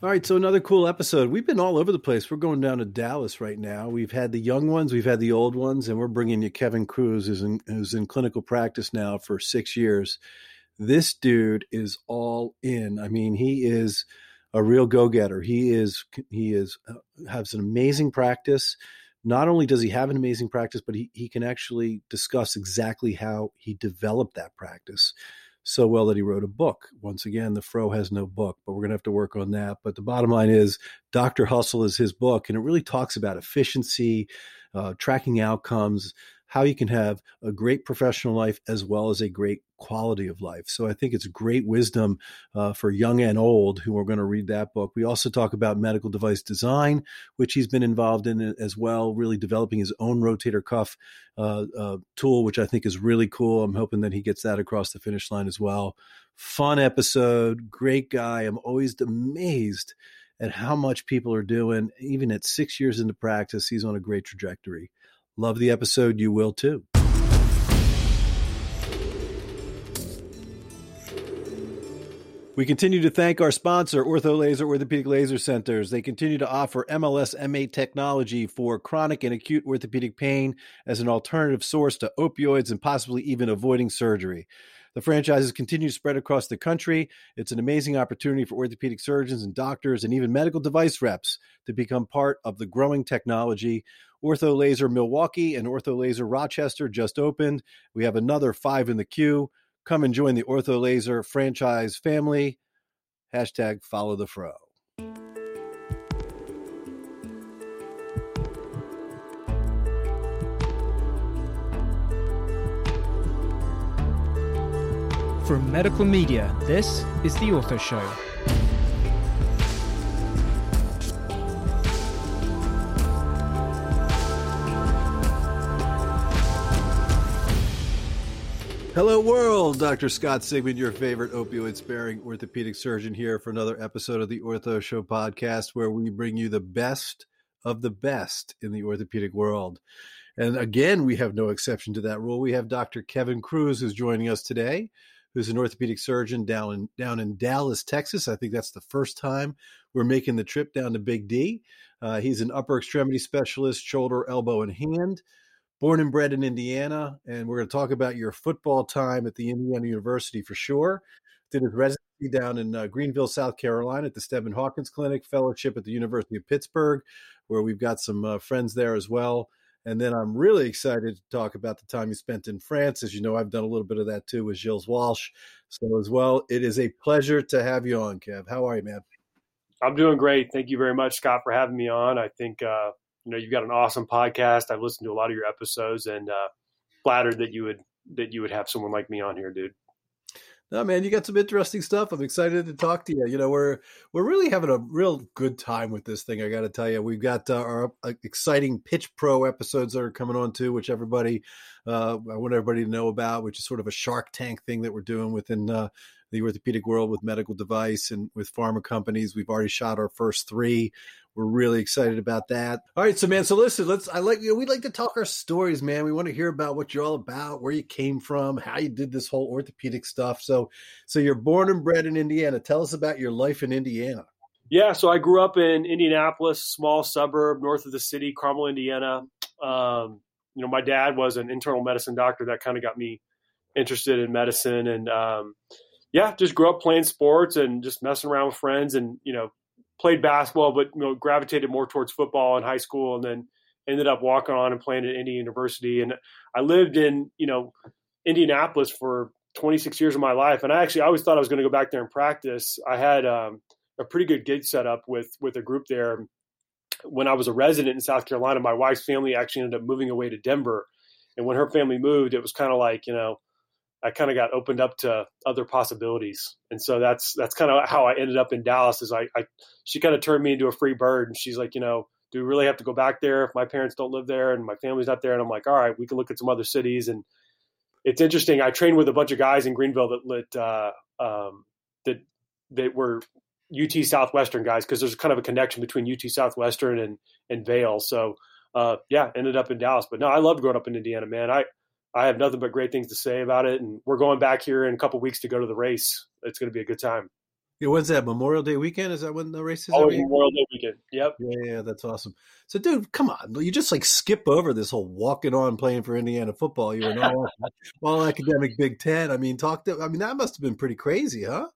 All right, so another cool episode. We've been all over the place. We're going down to Dallas right now. We've had the young ones, we've had the old ones, and we're bringing you Kevin Kruse, who's in, who's in clinical practice now for six years. This dude is all in. I mean, he is a real go-getter. He is he is uh, has an amazing practice. Not only does he have an amazing practice, but he, he can actually discuss exactly how he developed that practice so well that he wrote a book. Once again, the Fro has no book, but we're going to have to work on that. But the bottom line is, Dr. Hustle is his book, and it really talks about efficiency, uh, tracking outcomes, how you can have a great professional life as well as a great quality of life. So I think it's great wisdom uh, for young and old who are going to read that book. We also talk about medical device design, which he's been involved in as well, really developing his own rotator cuff uh, uh, tool, which I think is really cool. I'm hoping that he gets that across the finish line as well. Fun episode, great guy. I'm always amazed at how much people are doing. Even at six years into practice, he's on a great trajectory. Love the episode. You will too. We continue to thank our sponsor, Ortho Laser Orthopedic Laser Centers. They continue to offer MLS M8 technology for chronic and acute orthopedic pain as an alternative source to opioids and possibly even avoiding surgery. The franchises continue to spread across the country. It's an amazing opportunity for orthopedic surgeons and doctors and even medical device reps to become part of the growing technology. Ortho Laser Milwaukee and Ortho Laser Rochester just opened. We have another five in the queue. Come and join the Ortho Laser franchise family. Hashtag follow the fro. From Medical Media, this is The Ortho Show. Hello, world. Dr. Scott Sigman, your favorite opioid sparing orthopedic surgeon, here for another episode of the Ortho Show podcast, where we bring you the best of the best in the orthopedic world. And again, we have no exception to that rule. We have Dr. Kevin Kruse, who's joining us today, who's an orthopedic surgeon down in, down in Dallas, Texas. I think that's the first time we're making the trip down to Big D. Uh, he's an upper extremity specialist, shoulder, elbow, and hand born and bred in Indiana, and we're going to talk about your football time at the Indiana University for sure. Did his residency down in uh, Greenville, South Carolina, at the Steadman Hawkins Clinic, fellowship at the University of Pittsburgh, where we've got some uh, friends there as well. And then I'm really excited to talk about the time you spent in France. As you know, I've done a little bit of that too with Gilles Walch. So, as well, it is a pleasure to have you on, Kev. How are you, man? I'm doing great. Thank you very much, Scott, for having me on. I think uh, you know you've got an awesome podcast. I've listened to a lot of your episodes and uh, flattered that you would that you would have someone like me on here, dude. No, man, you got some interesting stuff. I'm excited to talk to you. You know, we're we're really having a real good time with this thing. I got to tell you, we've got uh, our uh, exciting Pitch Pro episodes that are coming on too, which everybody uh, I want everybody to know about, which is sort of a Shark Tank thing that we're doing within uh, the orthopedic world with medical device and with pharma companies. We've already shot our first three. We're really excited about that. All right, so man, so listen, let's. I like you know we like to talk our stories, man. We want to hear about what you're all about, where you came from, how you did this whole orthopedic stuff. So, so you're born and bred in Indiana. Tell us about your life in Indiana. Yeah, so I grew up in Indianapolis, small suburb north of the city, Carmel, Indiana. Um, you know, my dad was an internal medicine doctor. That kind of got me interested in medicine, and um, yeah, just grew up playing sports and just messing around with friends and, you know, played basketball, but, you know, gravitated more towards football in high school and then ended up walking on and playing at Indiana University. And I lived in, you know, Indianapolis for 26 years of my life. And I actually, I always thought I was going to go back there and practice. I had um, a pretty good gig set up with, with a group there. When I was a resident in South Carolina, my wife's family actually ended up moving away to Denver. And when her family moved, it was kind of like, you know, I kind of got opened up to other possibilities, and so that's that's kind of how I ended up in Dallas. Is I, I she kind of turned me into a free bird, and she's like, you know, do we really have to go back there if my parents don't live there and my family's not there? And I'm like, all right, we can look at some other cities. And it's interesting. I trained with a bunch of guys in Greenville that lit uh, um, that that were UT Southwestern guys because there's kind of a connection between UT Southwestern and and Vail. So uh, yeah, ended up in Dallas. But no, I loved growing up in Indiana, man. I I have nothing but great things to say about it. And we're going back here in a couple weeks to go to the race. It's going to be a good time. Yeah, when's that? Memorial Day weekend? Is that when the race is? Oh, Memorial Day weekend. Yep. Yeah, yeah, that's awesome. So, dude, come on, you just like skip over this whole walking on playing for Indiana football. You were an all, all academic Big Ten. I mean, talk to. I mean, that must have been pretty crazy, huh?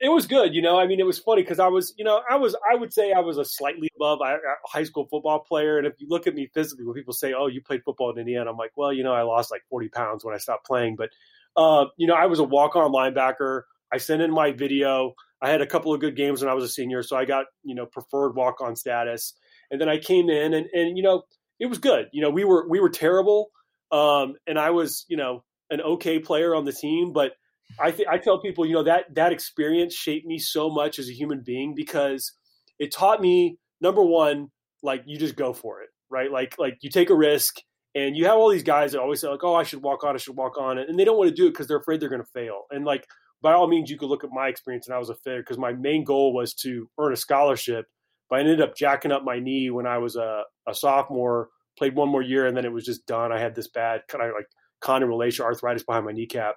It was good, you know. I mean, it was funny because I was, you know, I was, I would say I was a slightly above high school football player. And if you look at me physically, when people say, "Oh, you played football in Indiana," I'm like, well, you know, I lost like 40 pounds when I stopped playing, but, uh, you know, I was a walk-on linebacker. I sent in my video. I had a couple of good games when I was a senior, so I got you know preferred walk on status. And then I came in, and and you know it was good. You know we were we were terrible, um, and I was you know an okay player on the team, but I th- I tell people you know that that experience shaped me so much as a human being because it taught me number one like you just go for it right like like you take a risk and you have all these guys that always say like oh I should walk on I should walk on and they don't want to do it because they're afraid they're going to fail and like by all means, you could look at my experience, and I was a failure because my main goal was to earn a scholarship. But I ended up jacking up my knee when I was a, a sophomore. Played one more year, and then it was just done. I had this bad kind of like condylation arthritis behind my kneecap,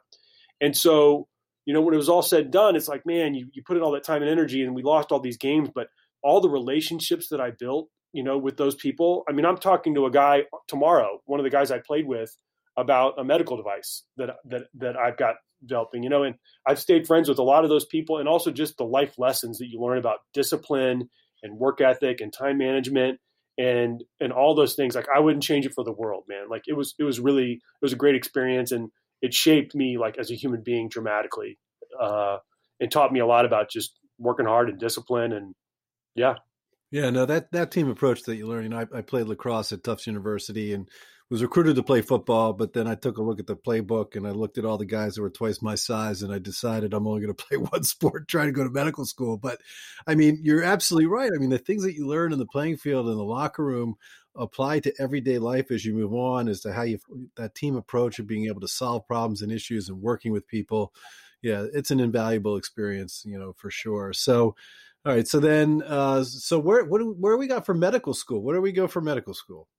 and so you know when it was all said and done, it's like man, you you put in all that time and energy, and we lost all these games, but all the relationships that I built, you know, with those people. I mean, I'm talking to a guy tomorrow, one of the guys I played with, about a medical device that that that I've got developing, you know, and I've stayed friends with a lot of those people and also just the life lessons that you learn about discipline and work ethic and time management and and all those things. Like I wouldn't change it for the world, man. Like it was it was really it was a great experience and it shaped me like as a human being dramatically. Uh and taught me a lot about just working hard and discipline and yeah. Yeah, no, that that team approach that you learn, you know, I, I played lacrosse at Tufts University and was recruited to play football, but then I took a look at the playbook and I looked at all the guys that were twice my size and I decided I'm only going to play one sport, try to go to medical school. But I mean, you're absolutely right. I mean, the things that you learn in the playing field in the locker room apply to everyday life as you move on as to how you that team approach of being able to solve problems and issues and working with people. Yeah, it's an invaluable experience, you know, for sure. So, all right. So then, uh, so where, what, where we got for medical school? Where do we go for medical school?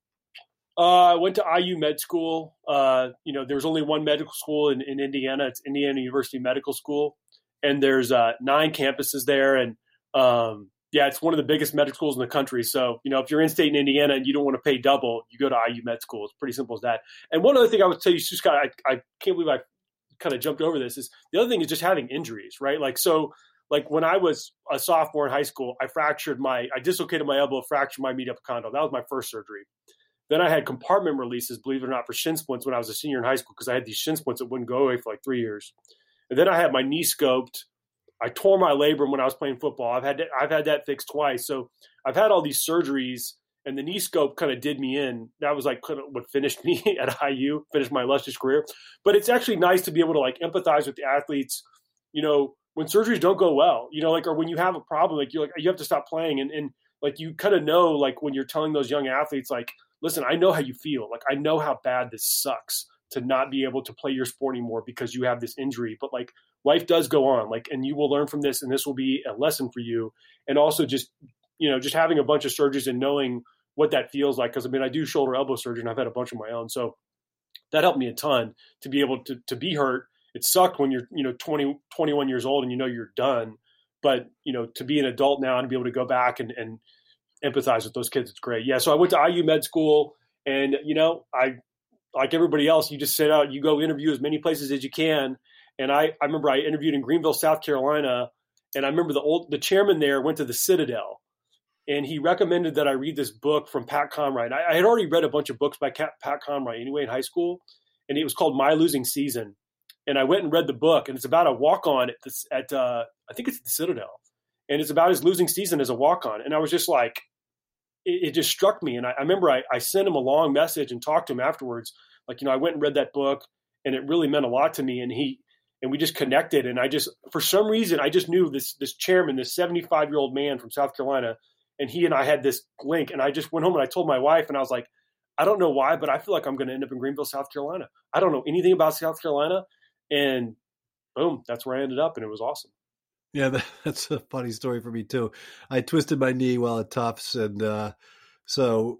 Uh, I went to IU Med School. Uh, you know, there's only one medical school in, in Indiana. It's Indiana University Medical School, and there's uh, nine campuses there. And um, yeah, it's one of the biggest medical schools in the country. So you know, if you're in state in Indiana and you don't want to pay double, you go to IU Med School. It's pretty simple as that. And one other thing I would tell you, Scott, I, I can't believe I kind of jumped over this. Is the other thing is just having injuries, right? Like so. Like when I was a sophomore in high school, I fractured my, I dislocated my elbow, fractured my medial epicondyle. That was my first surgery. Then I had compartment releases, believe it or not, for shin splints when I was a senior in high school because I had these shin splints that wouldn't go away for like three years. And then I had my knee scoped. I tore my labrum when I was playing football. I've had that, I've had that fixed twice. So I've had all these surgeries, and the knee scope kind of did me in. That was like kind of what finished me at IU, finished my illustrious career. But it's actually nice to be able to like empathize with the athletes. You know, when surgeries don't go well, you know, like or when you have a problem, like you're like you have to stop playing, and and like you kind of know like when you're telling those young athletes like listen, I know how you feel. Like I know how bad this sucks to not be able to play your sport anymore because you have this injury. But like life does go on. Like and you will learn from this and this will be a lesson for you. And also just you know, just having a bunch of surgeries and knowing what that feels like. Cause I mean I do shoulder elbow surgery and I've had a bunch of my own. So that helped me a ton to be able to to be hurt. It sucked when you're, you know, 20, 21 years old and you know you're done. But, you know, to be an adult now and be able to go back and, and empathize with those kids. It's great. Yeah. So I went to IU med school and, you know, I, like everybody else, you just sit out, you go interview as many places as you can. And I, I remember I interviewed in Greenville, South Carolina. And I remember the old, the chairman there went to the Citadel and he recommended that I read this book from Pat Conroy. I, I, had already read a bunch of books by Pat Conroy anyway in high school, and it was called My Losing Season. And I went and read the book, and it's about a walk on at, this, at uh, I think it's the Citadel, and it's about his losing season as a walk on. And I was just like, it, it just struck me. And I, I remember I, I, sent him a long message and talked to him afterwards. Like, you know, I went and read that book and it really meant a lot to me. And he, and we just connected. And I just, for some reason, I just knew this, this chairman, this 75 year old man from South Carolina, and he and I had this link. And I just went home and I told my wife, and I was like, I don't know why, but I feel like I'm going to end up in Greenville, South Carolina. I don't know anything about South Carolina. And boom, that's where I ended up. And it was awesome. Yeah, that's a funny story for me too. I twisted my knee while at Tufts, and uh, So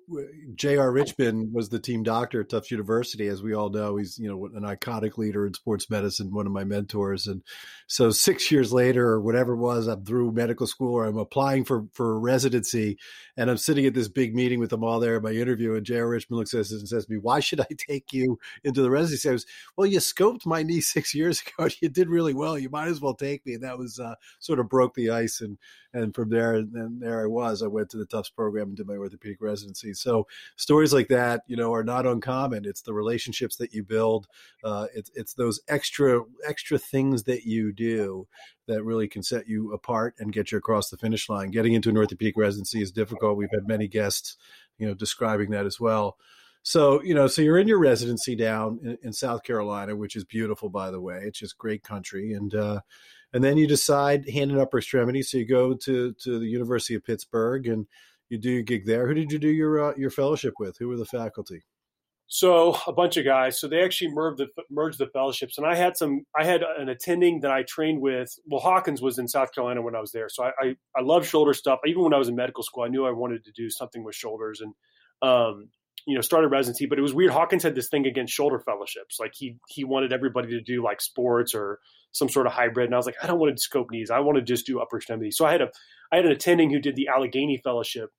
J.R. Richmond was the team doctor at Tufts University, as we all know. He's you know an iconic leader in sports medicine, one of my mentors. And so six years later, or whatever it was, I'm through medical school, or I'm applying for for residency, and I'm sitting at this big meeting with them all there at my interview. And J.R. Richmond looks at us and says to me, "Why should I take you into the residency?" I was, "Well, you scoped my knee six years ago. And You did really well. You might as well take me." And that was uh, sort of broke the ice and and from there, and there I was. I went to the Tufts program and did my orthopedic residency. So stories like that, you know, are not uncommon. It's the relationships that you build. Uh, it's it's those extra extra things that you do that really can set you apart and get you across the finish line. Getting into an orthopedic residency is difficult. We've had many guests, you know, describing that as well. So, you know, so you're in your residency down in, in South Carolina, which is beautiful, by the way. It's just great country. And, uh, and then you decide hand and upper extremity. So you go to to the University of Pittsburgh and you do your gig there. Who did you do your uh, your fellowship with? Who were the faculty? So a bunch of guys. So they actually merged the merged the fellowships, and I had some. I had an attending that I trained with. Well, Hawkins was in South Carolina when I was there, so I I, I love shoulder stuff. Even when I was in medical school, I knew I wanted to do something with shoulders, and um, you know, started residency. But it was weird. Hawkins had this thing against shoulder fellowships. Like he he wanted everybody to do like sports or some sort of hybrid. And I was like, I don't want to scope knees. I want to just do upper extremity. So I had a I had an attending who did the Allegheny Fellowship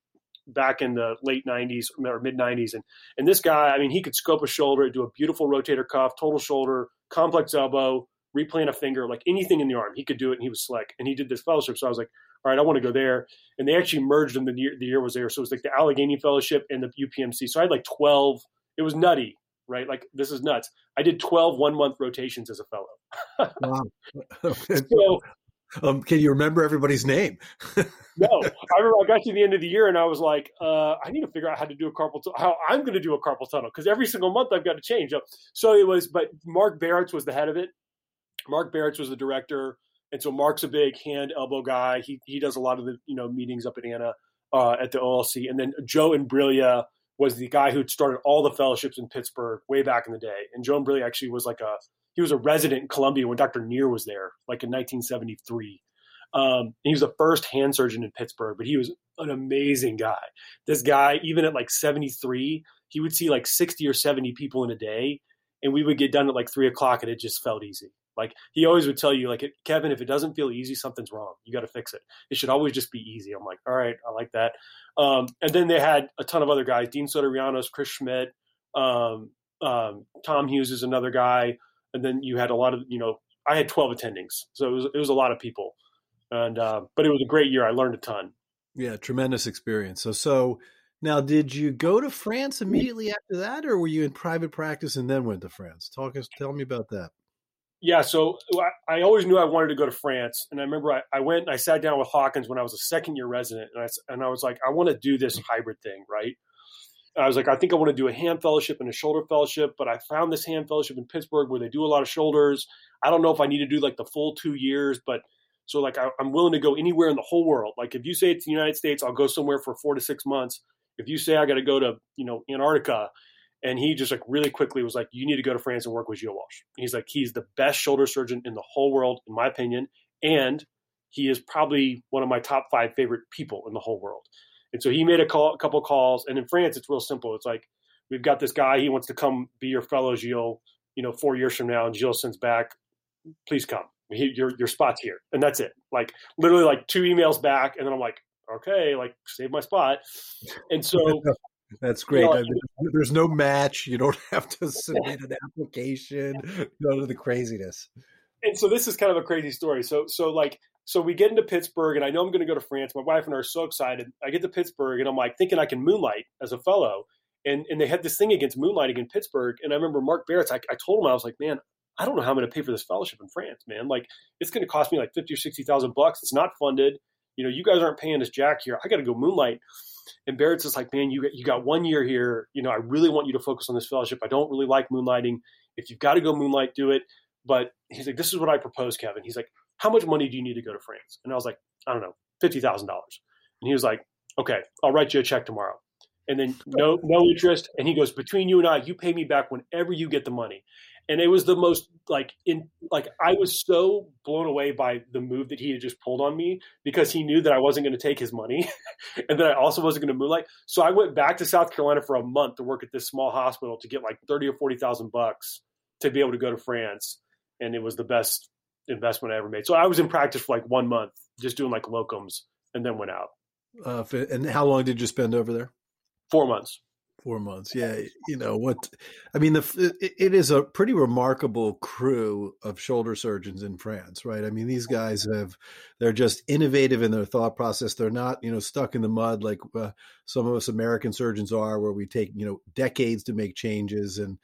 back in the late 90s or mid 90s and and this guy i mean he could scope a shoulder do a beautiful rotator cuff total shoulder complex elbow replant a finger like anything in the arm. He could do it and he was slick and he did this fellowship. So i was like all right i want to go there. And they actually merged them the year the year was there. So it was like the allegheny fellowship and the upmc so i had like 12 it was nutty right? Like this is nuts. I did 12 one month rotations as a fellow. Wow. so, um, can you remember everybody's name? no, I remember I got to the end of the year and I was like, uh, I need to figure out how to do a carpal tunnel, how I'm going to do a carpal tunnel because every single month I've got to change. Up. So it was, but Mark Baratz was the head of it. Mark Baratz was the director, and so Mark's a big hand elbow guy. He he does a lot of the you know meetings up at AANA uh, at the OLC, and then Joe Imbriglia was the guy who started all the fellowships in Pittsburgh way back in the day. And Joe Imbriglia actually was like a he was a resident in Columbia when Dr. Neer was there, like in 1973. Um, he was the first hand surgeon in Pittsburgh, but he was an amazing guy. This guy, even at like 73, he would see like 60 or 70 people in a day, and we would get done at like three o'clock, and it just felt easy. Like he always would tell you, like Kevin, if it doesn't feel easy, something's wrong. You got to fix it. It should always just be easy. I'm like, all right, I like that. Um, and then they had a ton of other guys: Dean Sotereanos, Chris Schmidt, um, um, Tom Hughes is another guy and then you had a lot of you know I had 12 attendings, so it was it was a lot of people, and uh, but it was a great year. I learned a ton. Yeah, tremendous experience. So so now, did you go to France immediately after that, or were you in private practice and then went to France? Talk us, tell me about that. Yeah, so I, I always knew I wanted to go to France, and I remember I, I went and I sat down with Hawkins when I was a second year resident, and I and I was like, I want to do this hybrid thing, right? I was like, I think I want to do a hand fellowship and a shoulder fellowship, but I found this hand fellowship in Pittsburgh where they do a lot of shoulders. I don't know if I need to do like the full two years, but so like I, am willing to go anywhere in the whole world. Like if you say it's the United States, I'll go somewhere for four to six months. If you say I got to go to you know Antarctica, and he just like really quickly was like, you need to go to France and work with Gilles Walch. He's like, he's the best shoulder surgeon in the whole world, in my opinion, and he is probably one of my top five favorite people in the whole world. And so he made a, call, a couple calls. And in France, it's real simple. It's like, we've got this guy. He wants to come be your fellow, Gilles, you know, four years from now. And Gilles sends back, please come. He, your, your spot's here. And that's it. Like literally like two emails back. And then I'm like, okay, like save my spot. And so That's great. You know, There's no match. You don't have to submit an application. None of the craziness. And so this is kind of a crazy story. So so like so we get into Pittsburgh, and I know I'm going to go to France. My wife and I are so excited. I get to Pittsburgh, and I'm like thinking I can moonlight as a fellow. And and they had this thing against moonlighting in Pittsburgh. And I remember Mark Baratz. I, I told him I was like, man, I don't know how I'm going to pay for this fellowship in France, man. Like it's going to cost me like fifty or sixty thousand bucks. It's not funded. You know, you guys aren't paying us jack here. I got to go moonlight. And Baratz just like, man, you you got one year here. You know, I really want you to focus on this fellowship. I don't really like moonlighting. If you've got to go moonlight, do it. But he's like, this is what I propose, Kevin. He's like, how much money do you need to go to France? And I was like, I don't know, fifty thousand dollars. And he was like, okay, I'll write you a check tomorrow. And then no no interest. And he goes, between you and I, you pay me back whenever you get the money. and it was the most like in like I was so blown away by the move that he had just pulled on me because he knew that I wasn't going to take his money and that I also wasn't going to moonlight. So I went back to South Carolina for a month to work at this small hospital to get like thirty or forty thousand bucks to be able to go to France, and it was the best investment I ever made. So I was in practice for like one month, just doing like locums, and then went out. Uh, and how long did you spend over there? Four months. Four months, yeah. You know what? I mean, the it is a pretty remarkable crew of shoulder surgeons in France, right? I mean, these guys have they're just innovative in their thought process. They're not, you know, stuck in the mud like uh, some of us American surgeons are, where we take you know decades to make changes. And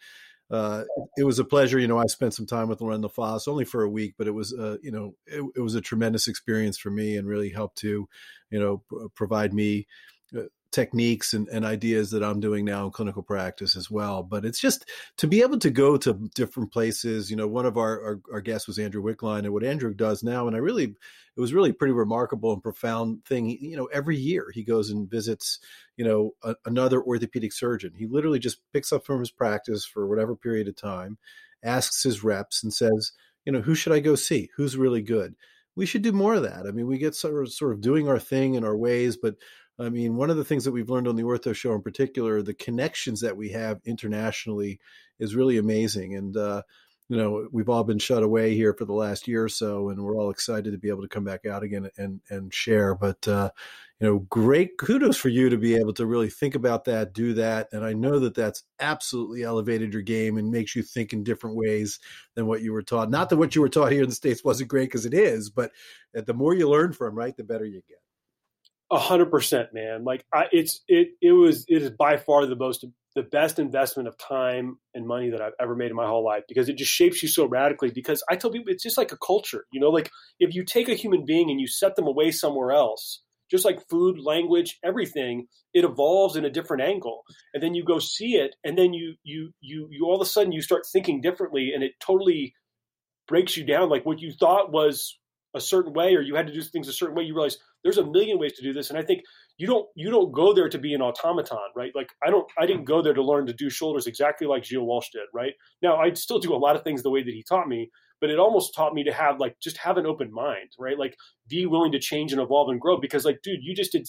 uh, it was a pleasure. You know, I spent some time with Laurent Lafosse only for a week, but it was, uh, you know, it, it was a tremendous experience for me and really helped to, you know, provide me uh, techniques and, and, ideas that I'm doing now in clinical practice as well. But it's just to be able to go to different places. You know, one of our, our, our, guests was Andrew Wickline, and what Andrew does now, and I really, it was really pretty remarkable and profound thing. You know, every year he goes and visits, you know, a, another orthopedic surgeon. He literally just picks up from his practice for whatever period of time, asks his reps, and says, you know, who should I go see? Who's really good? We should do more of that. I mean, we get sort of, sort of doing our thing in our ways, but I mean, one of the things that we've learned on the Ortho Show in particular, the connections that we have internationally is really amazing. And, uh, you know, we've all been shut away here for the last year or so, and we're all excited to be able to come back out again and and share. But uh, you know, great kudos for you to be able to really think about that, do that, and I know that that's absolutely elevated your game and makes you think in different ways than what you were taught. Not that what you were taught here in the states wasn't great because it is, but the more you learn from, right, the better you get. Hundred percent, man. Like I, it's it it was it is by far the most the best investment of time and money that I've ever made in my whole life because it just shapes you so radically. Because I tell people it's just like a culture, you know. Like if you take a human being and you set them away somewhere else, just like food, language, everything, it evolves in a different angle, and then you go see it, and then you you you you all of a sudden you start thinking differently, and it totally breaks you down. Like what you thought was a certain way or you had to do things a certain way you realize there's a million ways to do this. And i think you don't you don't go there to be an automaton right? Like i don't i didn't go there to learn to do shoulders exactly like Gilles Walch did right? Now i still do a lot of things the way that he taught me but it almost taught me to have like just have an open mind right? Like be willing to change and evolve and grow because like dude you just did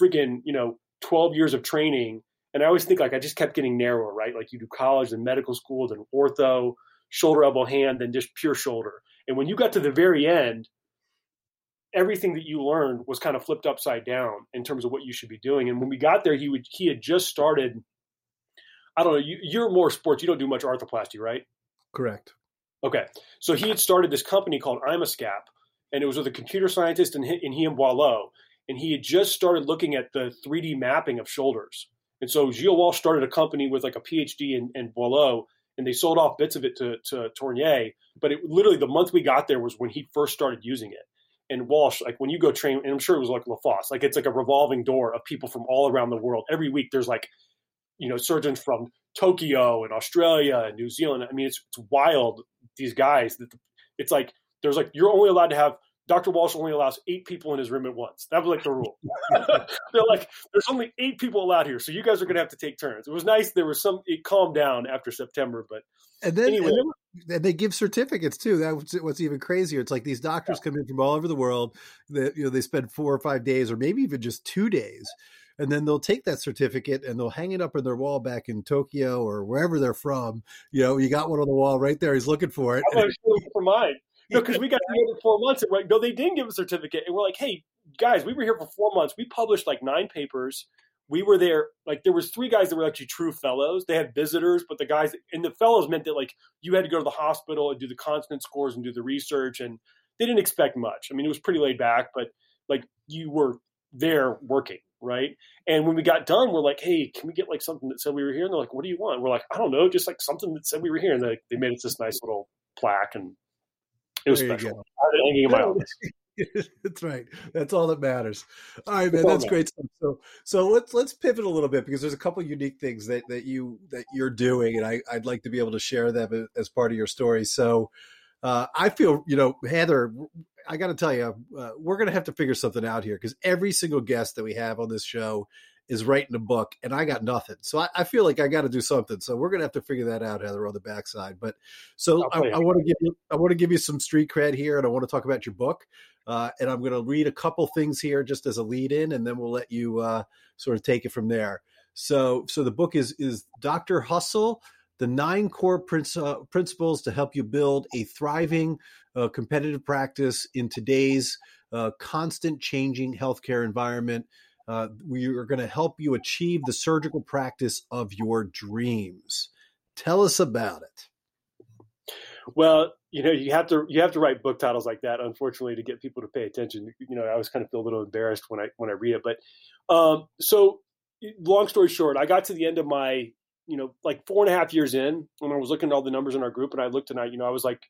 freaking you know 12 years of training. And i always think like i just kept getting narrower right? Like you do college and medical school then ortho shoulder elbow hand then just pure shoulder. And when you got to the very end, everything that you learned was kind of flipped upside down in terms of what you should be doing. And when we got there, he would he had just started. I don't know. You, you're more sports. You don't do much arthroplasty, right? Correct. Okay, so he had started this company called Imascap, and it was with a computer scientist and he, and he and Boileau, and he had just started looking at the 3D mapping of shoulders. And so Gilles Walch started a company with like a PhD in, in Boileau and they sold off bits of it to, to Tornier. But it literally the month we got there was when he first started using it. And Walch, like when you go train, and I'm sure it was like LaFosse, like it's like a revolving door of people from all around the world. Every week there's like, you know, surgeons from Tokyo and Australia and New Zealand. I mean, it's, it's wild. These guys that it's like there's like you're only allowed to have Dr. Walch only allows eight people in his room at once. That was like the rule. They're like, there's only eight people allowed here, so you guys are going to have to take turns. It was nice. There was some. It calmed down after September, but and then anyway. and they give certificates too. That's what's even crazier. It's like these doctors yeah. come in from all over the world. That you know they spend four or five days, or maybe even just two days, and then they'll take that certificate and they'll hang it up in their wall back in Tokyo or wherever they're from. You know, you got one on the wall right there. He's looking for it. I'm for mine. No, because we got together four months and no, they didn't give a certificate. And we're like, hey, guys, we were here for four months. We published like nine papers. We were there, like there was three guys that were actually true fellows. They had visitors, but the guys and the fellows meant that like you had to go to the hospital and do the Constant scores and do the research, and they didn't expect much. I mean, it was pretty laid back, but like you were there working, right? And when we got done, we're like, hey, can we get like something that said we were here? And they're like, what do you want? We're like, I don't know, just like something that said we were here. And they, they made us this nice little plaque and it was there special. Hanging in my office. that's right. That's all that matters. All right, man. That's great stuff. So, so let's let's pivot a little bit because there's a couple unique things that that you that you're doing, and I I'd like to be able to share them as part of your story. So, uh, I feel you know, Heather. I got to tell you, uh, we're going to have to figure something out here because every single guest that we have on this show is writing a book, and I got nothing. So I, I feel like I got to do something. So we're gonna have to figure that out, Heather, on the backside. But so I, I want to give you I want to give you some street cred here, and I want to talk about your book. Uh, and I'm going to read a couple things here just as a lead in, and then we'll let you uh, sort of take it from there. So, so the book is is Doctor Hustle the nine core uh, principles to help you build a thriving uh, competitive practice in today's uh, constant changing healthcare environment. Uh, we are going to help you achieve the surgical practice of your dreams. Tell us about it. Well, you know, you have to you have to write book titles like that, unfortunately, to get people to pay attention. You know, I always kind of feel a little embarrassed when I when I read it. But um, so, long story short, I got to the end of my you know, like four and a half years in, when I was looking at all the numbers in our group, and I looked and I, you know, I was like,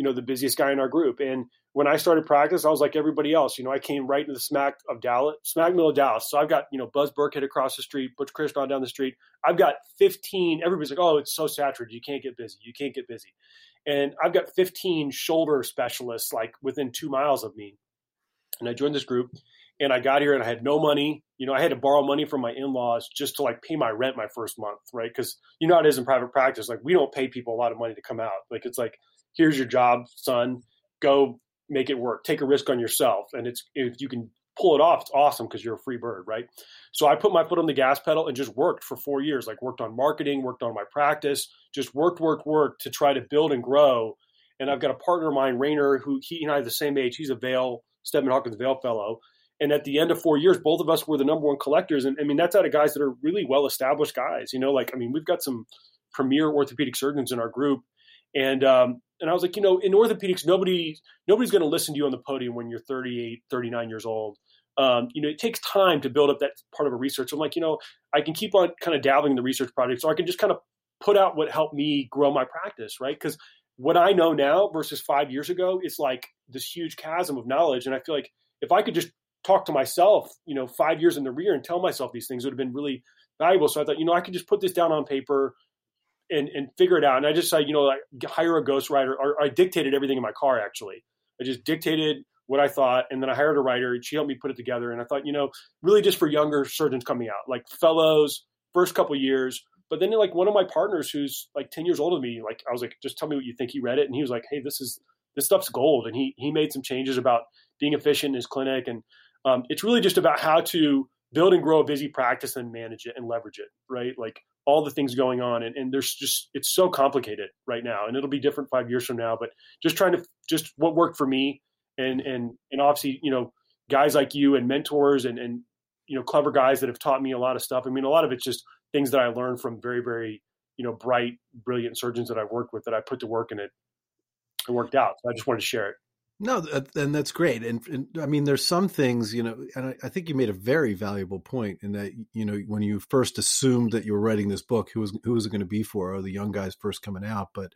you know, the busiest guy in our group. And when I started practice, I was like everybody else. You know, I came right into the smack of Dallas, smack middle of Dallas. So I've got, you know, Buzz Burkhead across the street, Butch Krishnan down the street. I've got 15. Everybody's like, oh, it's so saturated. You can't get busy. You can't get busy. And I've got 15 shoulder specialists like within two miles of me. And I joined this group and I got here and I had no money. You know, I had to borrow money from my in-laws just to like pay my rent my first month, right? Because you know it is in private practice. Like we don't pay people a lot of money to come out. Like it's like, here's your job, son. Go make it work. Take a risk on yourself, and it's if you can pull it off, it's awesome because you're a free bird, right? So I put my foot on the gas pedal and just worked for four years. Like worked on marketing, worked on my practice, just worked, worked, worked to try to build and grow. And I've got a partner of mine, Rayner, who he and I are the same age. He's a Vail Steadman Hawkins Vail fellow and at the end of four years, both of us were the number one collectors. And I mean, that's out of guys that are really well established guys. You know, like I mean, we've got some premier orthopedic surgeons in our group, and um, and I was like, you know, in orthopedics, nobody nobody's going to listen to you on the podium when you're 38, 39 years old. Um, you know, it takes time to build up that part of a research. I'm like, you know, I can keep on kind of dabbling in the research project, so I can just kind of put out what helped me grow my practice, right? Because what I know now versus five years ago is like this huge chasm of knowledge, and I feel like if I could just talk to myself, you know, five years in the rear and tell myself these things would have been really valuable. So I thought, you know, I could just put this down on paper and and figure it out. And I just said, you know, like hire a ghostwriter, or I dictated everything in my car. Actually, I just dictated what I thought, and then I hired a writer. She helped me put it together. And I thought, you know, really just for younger surgeons coming out, like fellows, first couple years. But then, like one of my partners, who's like ten years older than me, like I was like, just tell me what you think. He read it, and he was like, hey, this is this stuff's gold. And he he made some changes about being efficient in his clinic and um, it's really just about how to build and grow a busy practice and manage it and leverage it, right? Like all the things going on. And, and there's just, it's so complicated right now. And it'll be different five years from now, but just trying to, just what worked for me. And, and, and obviously, you know, guys like you and mentors and, and, you know, clever guys that have taught me a lot of stuff. I mean, a lot of it's just things that I learned from very, very, you know, bright, brilliant surgeons that I've worked with that I put to work and it, it worked out. So I just wanted to share it. No, and that's great. And, and, I mean, there's some things, you know, and I, I, think you made a very valuable point in that, you know, when you first assumed that you were writing this book, who was who was it going to be for? Are the young guys first coming out, but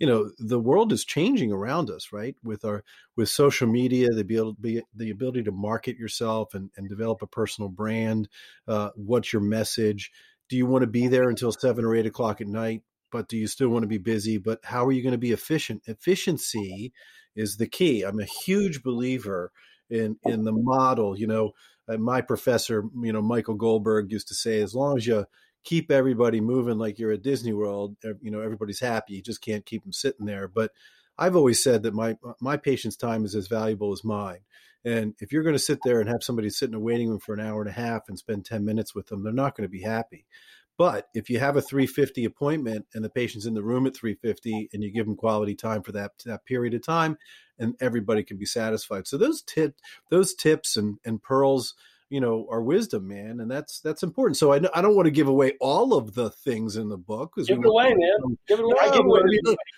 you know, the world is changing around us, right? With our with social media, the ability the ability to market yourself and, and develop a personal brand. Uh, what's your message? Do you want to be there until seven or eight o'clock at night? But do you still want to be busy? But how are you going to be efficient? Efficiency is the key. I'm a huge believer in in the model. You know, my professor, you know, Michael Goldberg used to say, as long as you keep everybody moving like you're at Disney World, you know, everybody's happy. You just can't keep them sitting there. But I've always said that my my patient's time is as valuable as mine. And if you're going to sit there and have somebody sit in a waiting room for an hour and a half and spend 10 minutes with them, they're not going to be happy. But if you have a 350 appointment and the patient's in the room at 350 and you give them quality time for that that period of time, and everybody can be satisfied. So those tip those tips and and pearls, you know, are wisdom, man, and that's that's important. So I, I don't want to give away all of the things in the book give it away, man. Give it away. No, I give away.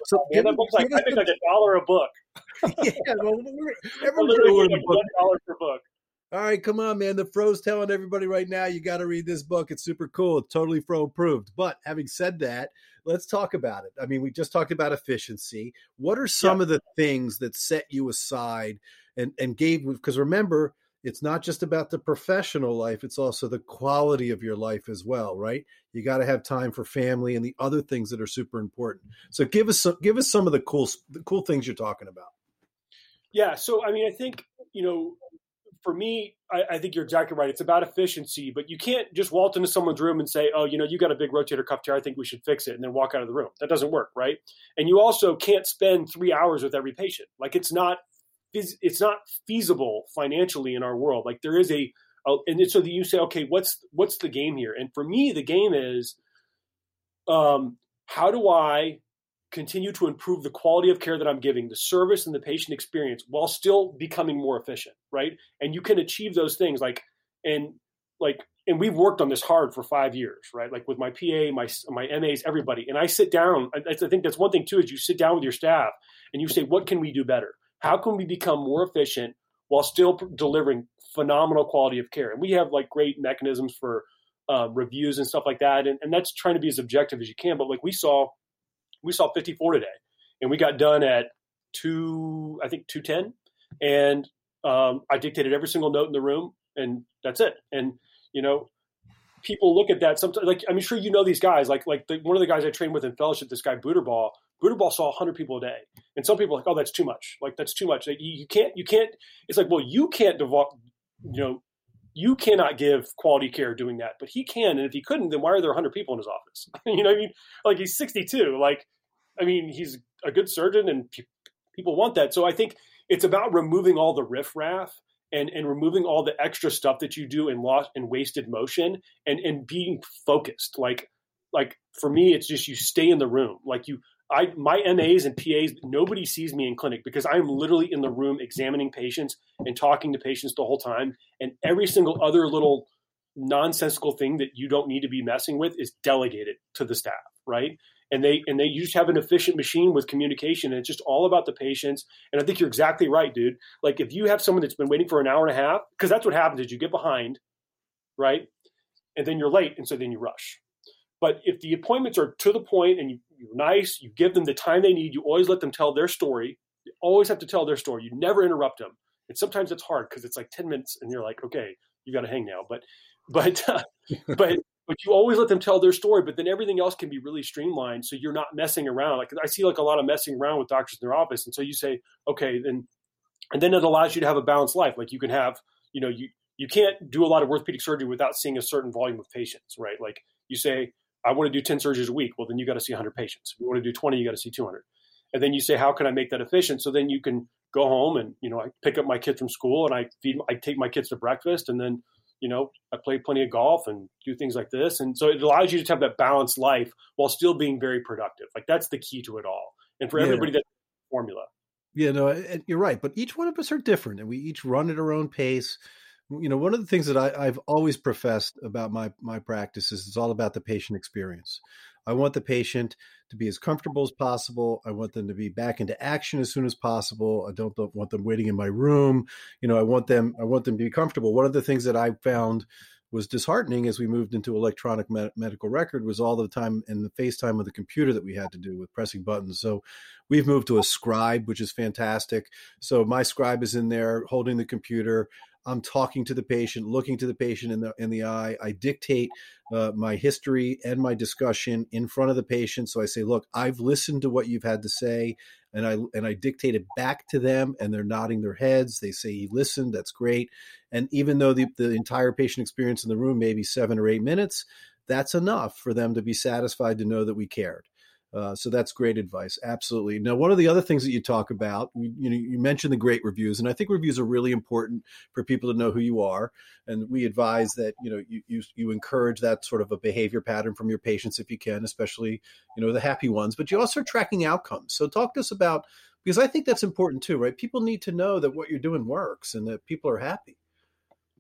So, man, that book's like I think like a dollar a book. yeah, well, everyone's like one dollar per book. All right, come on, man. The Fro's telling everybody right now you got to read this book. It's super cool. It's totally Fro approved. But having said that, let's talk about it. I mean, we just talked about efficiency. What are some yeah. of the things that set you aside and and gave? Because remember, it's not just about the professional life; it's also the quality of your life as well, right? You got to have time for family and the other things that are super important. So give us some, give us some of the cool the cool things you're talking about. Yeah. So I mean, I think you know for me, I, I, think you're exactly right. It's about efficiency, but you can't just waltz into someone's room and say, "Oh, you know, you got a big rotator cuff tear. I think we should fix it," and then walk out of the room. That doesn't work, right? And you also can't spend three hours with every patient. Like it's not, it's not feasible financially in our world. Like there is a, a and so that you say, okay, what's what's the game here? And for me, the game is, um, how do I continue to improve the quality of care that I'm giving, the service and the patient experience while still becoming more efficient, right? And you can achieve those things like and like and we've worked on this hard for five years, right? Like with my PA, my my MAs, everybody. And I sit down. I, I think that's one thing too is you sit down with your staff and you say, what can we do better? How can we become more efficient while still delivering phenomenal quality of care? And we have like great mechanisms for uh, reviews and stuff like that, and, and that's trying to be as objective as you can. But like we saw we saw 54 today, and we got done at two, I think 210, and um, I dictated every single note in the room, and that's it. And you know, people look at that sometimes. Like I'm sure you know these guys. Like like the, one of the guys I trained with in fellowship, this guy Buterbaugh. Buterbaugh saw 100 people a day, and some people are like, oh, that's too much. Like that's too much. Like, you, you can't you can't. It's like well, you can't devote. You know, you cannot give quality care doing that, but he can. And if he couldn't, then why are there 100 people in his office? you know, I mean, like he's 62. Like, I mean, he's a good surgeon, and pe- people want that. So I think it's about removing all the riffraff and and removing all the extra stuff that you do in lost and wasted motion, and and being focused. Like, like for me, it's just you stay in the room. Like you I my MAs and PAs, nobody sees me in clinic because I'm literally in the room examining patients and talking to patients the whole time. And every single other little nonsensical thing that you don't need to be messing with is delegated to the staff, right? And they and they just have an efficient machine with communication, and it's just all about the patients. And I think you're exactly right, dude. Like if you have someone that's been waiting for an hour and a half, because that's what happens is you get behind, right? And then you're late, and so then you rush. But if the appointments are to the point and you, you're nice, you give them the time they need, you always let them tell their story. You always have to tell their story. You never interrupt them. And sometimes it's hard because it's like 10 minutes and you're like, okay, you got to hang now. But, but, uh, but, but you always let them tell their story, but then everything else can be really streamlined. So you're not messing around. Like I see like a lot of messing around with doctors in their office. And so you say, okay, then, and then it allows you to have a balanced life. Like you can have, you know, you, you can't do a lot of orthopedic surgery without seeing a certain volume of patients, right? Like you say, I want to do 10 surgeries a week. Well, then you got to see 100 patients. If you want to do 20, you got to see 200. And then you say, how can I make that efficient? So then you can go home and, you know, I pick up my kids from school and I feed, I take my kids to breakfast and then, you know, I play plenty of golf and do things like this. And so it allows you to have that balanced life while still being very productive. Like that's the key to it all. And for yeah. everybody, that formula. Yeah, no, you're right. But each one of us are different and we each run at our own pace you know one of the things that I, have always professed about my my practice is it's all about the patient experience i want the patient to be as comfortable as possible i want them to be back into action as soon as possible i don't, want them waiting in my room you know i want them i want them to be comfortable one of the things that i found was disheartening as we moved into electronic med- medical record was all the time in the FaceTime of the computer that we had to do with pressing buttons. So we've moved to a scribe, which is fantastic. So my scribe is in there holding the computer. I'm talking to the patient, looking to the patient in the in the eye. I dictate uh, my history and my discussion in front of the patient. So I say, "Look, I've listened to what you've had to say, and I and I dictate it back to them, and they're nodding their heads. They say he listened. That's great. And even though the the entire patient experience in the room may be seven or eight minutes, that's enough for them to be satisfied to know that we cared. Uh, so that's great advice. Absolutely. Now, one of the other things that you talk about, you, you, know, you mentioned the great reviews, and I think reviews are really important for people to know who you are. And we advise that you know you, you you encourage that sort of a behavior pattern from your patients if you can, especially you know the happy ones. But you also tracking outcomes. So talk to us about because I think that's important too, right? People need to know that what you're doing works and that people are happy.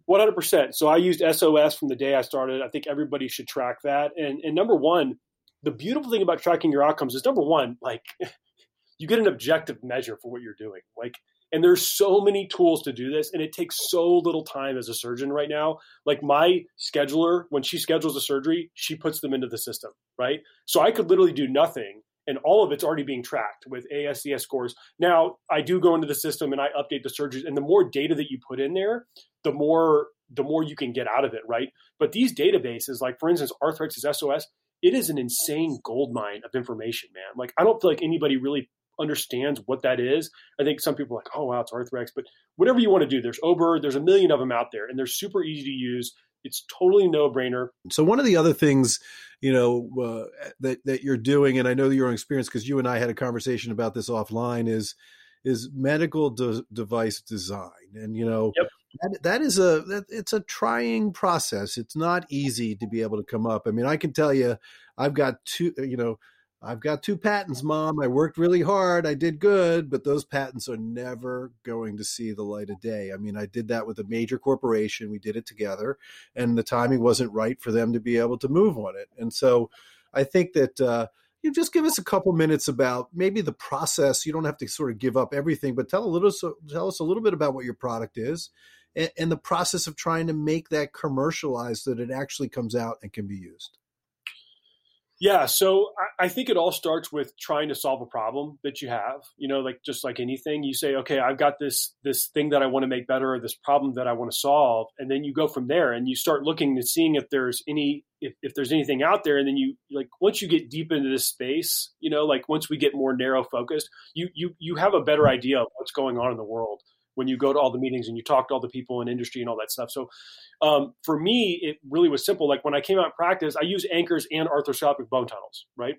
100%. So I used SOS from the day I started. I think everybody should track that. And, and number one, the beautiful thing about tracking your outcomes is number one, like you get an objective measure for what you're doing. Like, and there's so many tools to do this, and it takes so little time as a surgeon right now. Like my scheduler, when she schedules a surgery, she puts them into the system, right? So I could literally do nothing, and all of it's already being tracked with ASES scores. Now I do go into the system and I update the surgeries, and the more data that you put in there, the more the more you can get out of it, right? But these databases, like for instance, Arthrex SOS, it is an insane gold mine of information, man. Like I don't feel like anybody really understands what that is, I think some people are like, oh wow, it's Arthrex, but whatever you want to do, there's OBERD, there's a million of them out there, and they're super easy to use. It's totally no brainer. So one of the other things, you know, uh, that that you're doing, and I know your own experience because you and I had a conversation about this offline, is is medical de- device design, and you know, yep. that, that is a that, it's a trying process. It's not easy to be able to come up. I mean, I can tell you, I've got two, you know I've got two patents, mom. I worked really hard. I did good, but those patents are never going to see the light of day. I mean, I did that with a major corporation. We did it together, and the timing wasn't right for them to be able to move on it. And so I think that uh, you just give us a couple minutes about maybe the process. You don't have to sort of give up everything, but tell a little, so, tell us a little bit about what your product is and, and the process of trying to make that commercialized so that it actually comes out and can be used. Yeah, so I, think it all starts with trying to solve a problem that you have. You know, like just like anything, you say, okay, I've got this this thing that I want to make better, or this problem that I want to solve, and then you go from there, and you start looking and seeing if there's any if, if there's anything out there, and then you like once you get deep into this space, you know, like once we get more narrow focused, you you you have a better idea of what's going on in the world when you go to all the meetings and you talk to all the people in industry and all that stuff. So um, for me, it really was simple. Like when I came out in practice, I use anchors and arthroscopic bone tunnels, right?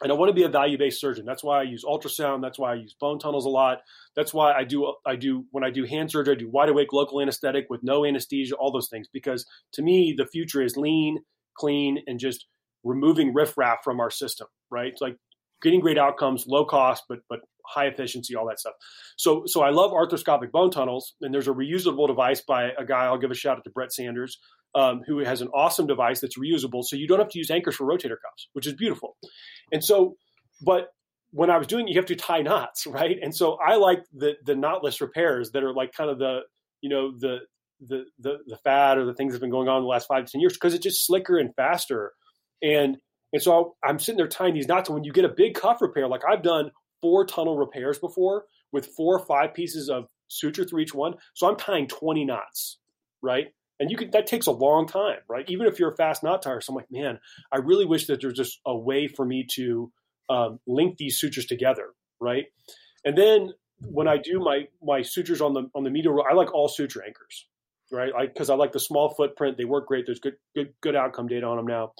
And I want to be a value-based surgeon. That's why I use ultrasound. That's why I use bone tunnels a lot. That's why I do I do when I do hand surgery, I do wide awake local anesthetic with no anesthesia, all those things. Because to me, the future is lean, clean, and just removing riffraff from our system, right? It's like getting great outcomes, low cost, but but high efficiency, all that stuff. So so I love arthroscopic bone tunnels, and there's a reusable device by a guy. I'll give a shout out to Brett Sanders, um, who has an awesome device that's reusable. So you don't have to use anchors for rotator cuffs, which is beautiful. And so, but when I was doing, it, you have to tie knots, right? And so I like the the knotless repairs that are like kind of the you know the the the the fad or the things that have been going on in the last five to ten years because it's just slicker and faster. And and so I'm sitting there tying these knots. And when you get a big cuff repair, like I've done four tunnel repairs before with four or five pieces of suture through each one. So I'm tying 20 knots, right? And you can that takes a long time, right? Even if you're a fast knot tire. So I'm like, man, I really wish that there's just a way for me to um, link these sutures together, right? And then when I do my my sutures on the on the medial, I like all suture anchors, right? Like because I, I, like the small footprint. They work great. There's good good good outcome data on them now.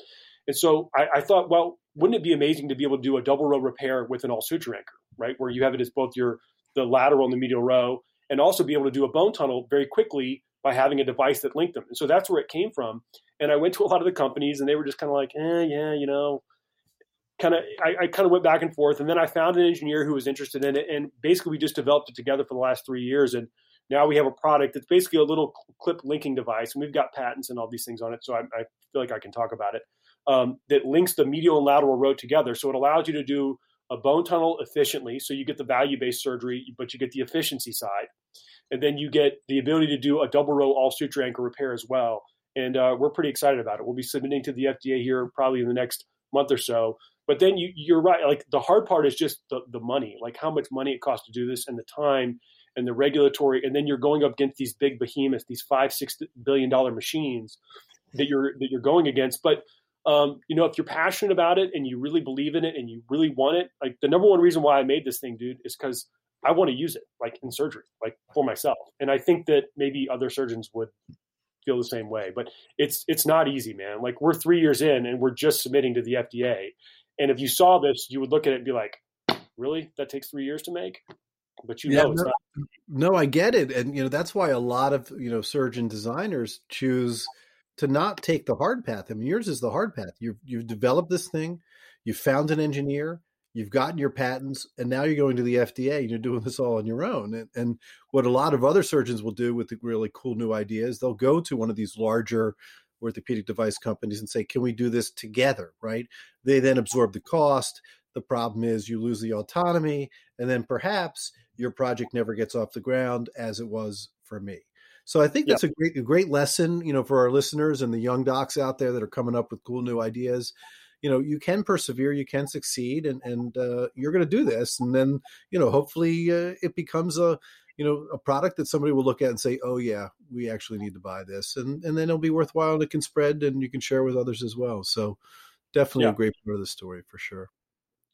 And so I, I, thought, well, wouldn't it be amazing to be able to do a double row repair with an all suture anchor, right? Where you have it as both your the lateral and the medial row, and also be able to do a bone tunnel very quickly by having a device that linked them. And so that's where it came from. And I went to a lot of the companies, and they were just kind of like, eh, yeah, you know, kind of. I, I kind of went back and forth, and then I found an engineer who was interested in it, and basically we just developed it together for the last three years, and now we have a product that's basically a little clip linking device, and we've got patents and all these things on it. So I, I feel like I can talk about it um, that links the medial and lateral row together. So it allows you to do a bone tunnel efficiently. So you get the value based surgery, but you get the efficiency side. And then you get the ability to do a double row all suture anchor repair as well. And uh, we're pretty excited about it. We'll be submitting to the FDA here probably in the next month or so. But then you, you're right. Like the hard part is just the, the money, like how much money it costs to do this and the time and the regulatory. And then you're going up against these big behemoths, these five, six billion dollar machines that you're that you're going against. But um, you know, if you're passionate about it and you really believe in it and you really want it, like the number one reason why I made this thing, dude, is because I want to use it, like in surgery, like for myself. And I think that maybe other surgeons would feel the same way. But it's it's not easy, man. Like we're three years in and we're just submitting to the FDA. And if you saw this, you would look at it and be like, really? That takes three years to make? But you yeah, know it's no, not. No, I get it. And you know, that's why a lot of, you know, surgeon designers choose – to not take the hard path. I mean, yours is the hard path. You've you've developed this thing, you've found an engineer, you've gotten your patents, and now you're going to the FDA and you're doing this all on your own. And, and what a lot of other surgeons will do with the really cool new ideas, they'll go to one of these larger orthopedic device companies and say, "Can we do this together?" Right? They then absorb the cost. The problem is you lose the autonomy, and then perhaps your project never gets off the ground, as it was for me. So I think that's yep. a great a great lesson, you know, for our listeners and the young docs out there that are coming up with cool new ideas. You know, you can persevere, you can succeed, and and uh, you're going to do this, and then you know, hopefully, uh, it becomes a you know a product that somebody will look at and say, oh yeah, we actually need to buy this, and and then it'll be worthwhile and it can spread, and you can share with others as well. So definitely yeah. a great part of the story for sure.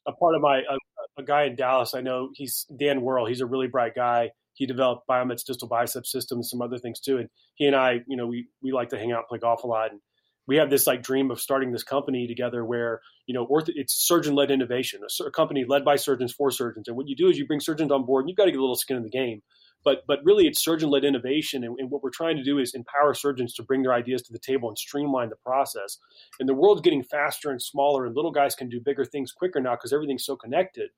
A part of my uh, a guy in Dallas. I know he's Dan Worrell. He's a really bright guy. He developed Biomet's distal bicep system and some other things too. And he and I, you know, we we like to hang out and play golf a lot. And we have this like dream of starting this company together where you know orth- it's surgeon led innovation, a, a company led by surgeons for surgeons. And what you do is you bring surgeons on board. and You've got to get a little skin in the game but but really it's surgeon led innovation and, and, what we're trying to do is empower surgeons to bring their ideas to the table and streamline the process and the world's getting faster and smaller and little guys can do bigger things quicker now because everything's so connected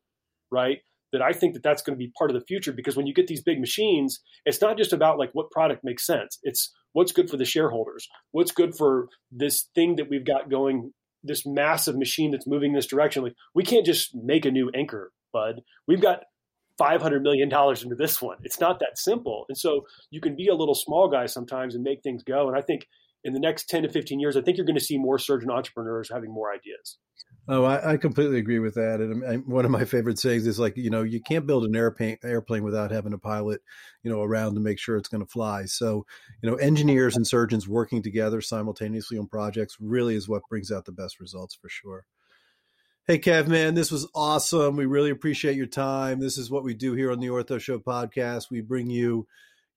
right that i think that that's going to be part of the future because when you get these big machines it's not just about like what product makes sense it's what's good for the shareholders what's good for this thing that we've got going this massive machine that's moving this direction like we can't just make a new anchor bud we've got $500 million into this one. It's not that simple. And so you can be a little small guy sometimes and make things go. And I think in the next 10 to 15 years, I think you're going to see more surgeon entrepreneurs having more ideas. Oh, I, I completely agree with that. And, and, one of my favorite sayings is like, you know, you can't build an airplane airplane without having a pilot, you know, around to make sure it's going to fly. So, you know, engineers and surgeons working together simultaneously on projects really is what brings out the best results for sure. Hey, Kev, man, this was awesome. We really appreciate your time. This is what we do here on the Ortho Show podcast. We bring you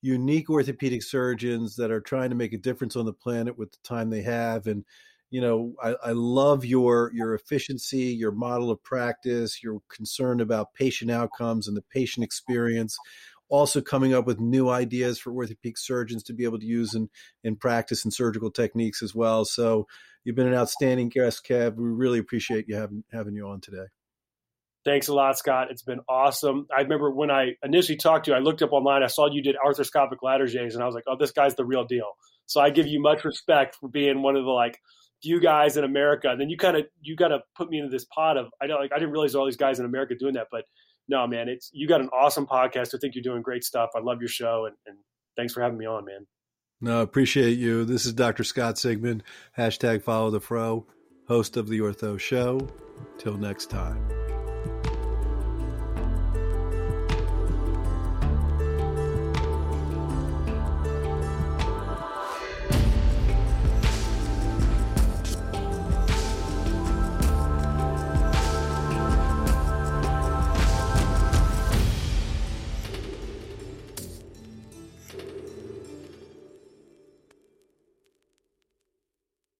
unique orthopedic surgeons that are trying to make a difference on the planet with the time they have. And, you know, I, I love your your efficiency, your model of practice, your concern about patient outcomes and the patient experience. Also, coming up with new ideas for orthopedic surgeons to be able to use in, in practice and surgical techniques as well. So, You've been an outstanding guest, Kev. We really appreciate you having having you on today. Thanks a lot, Scott. It's been awesome. I remember when I initially talked to you, I looked up online, I saw you did arthroscopic Latarjets, and I was like, oh, this guy's the real deal. So I give you much respect for being one of the like few guys in America. And then you kind of you got to put me into this pot of I don't like I didn't realize all these guys in America doing that, but no, man, it's you got an awesome podcast. I think you're doing great stuff. I love your show, and, and thanks for having me on, man. No, appreciate you. This is Dr. Scott Sigman, hashtag follow the fro, host of the Ortho Show. Till next time.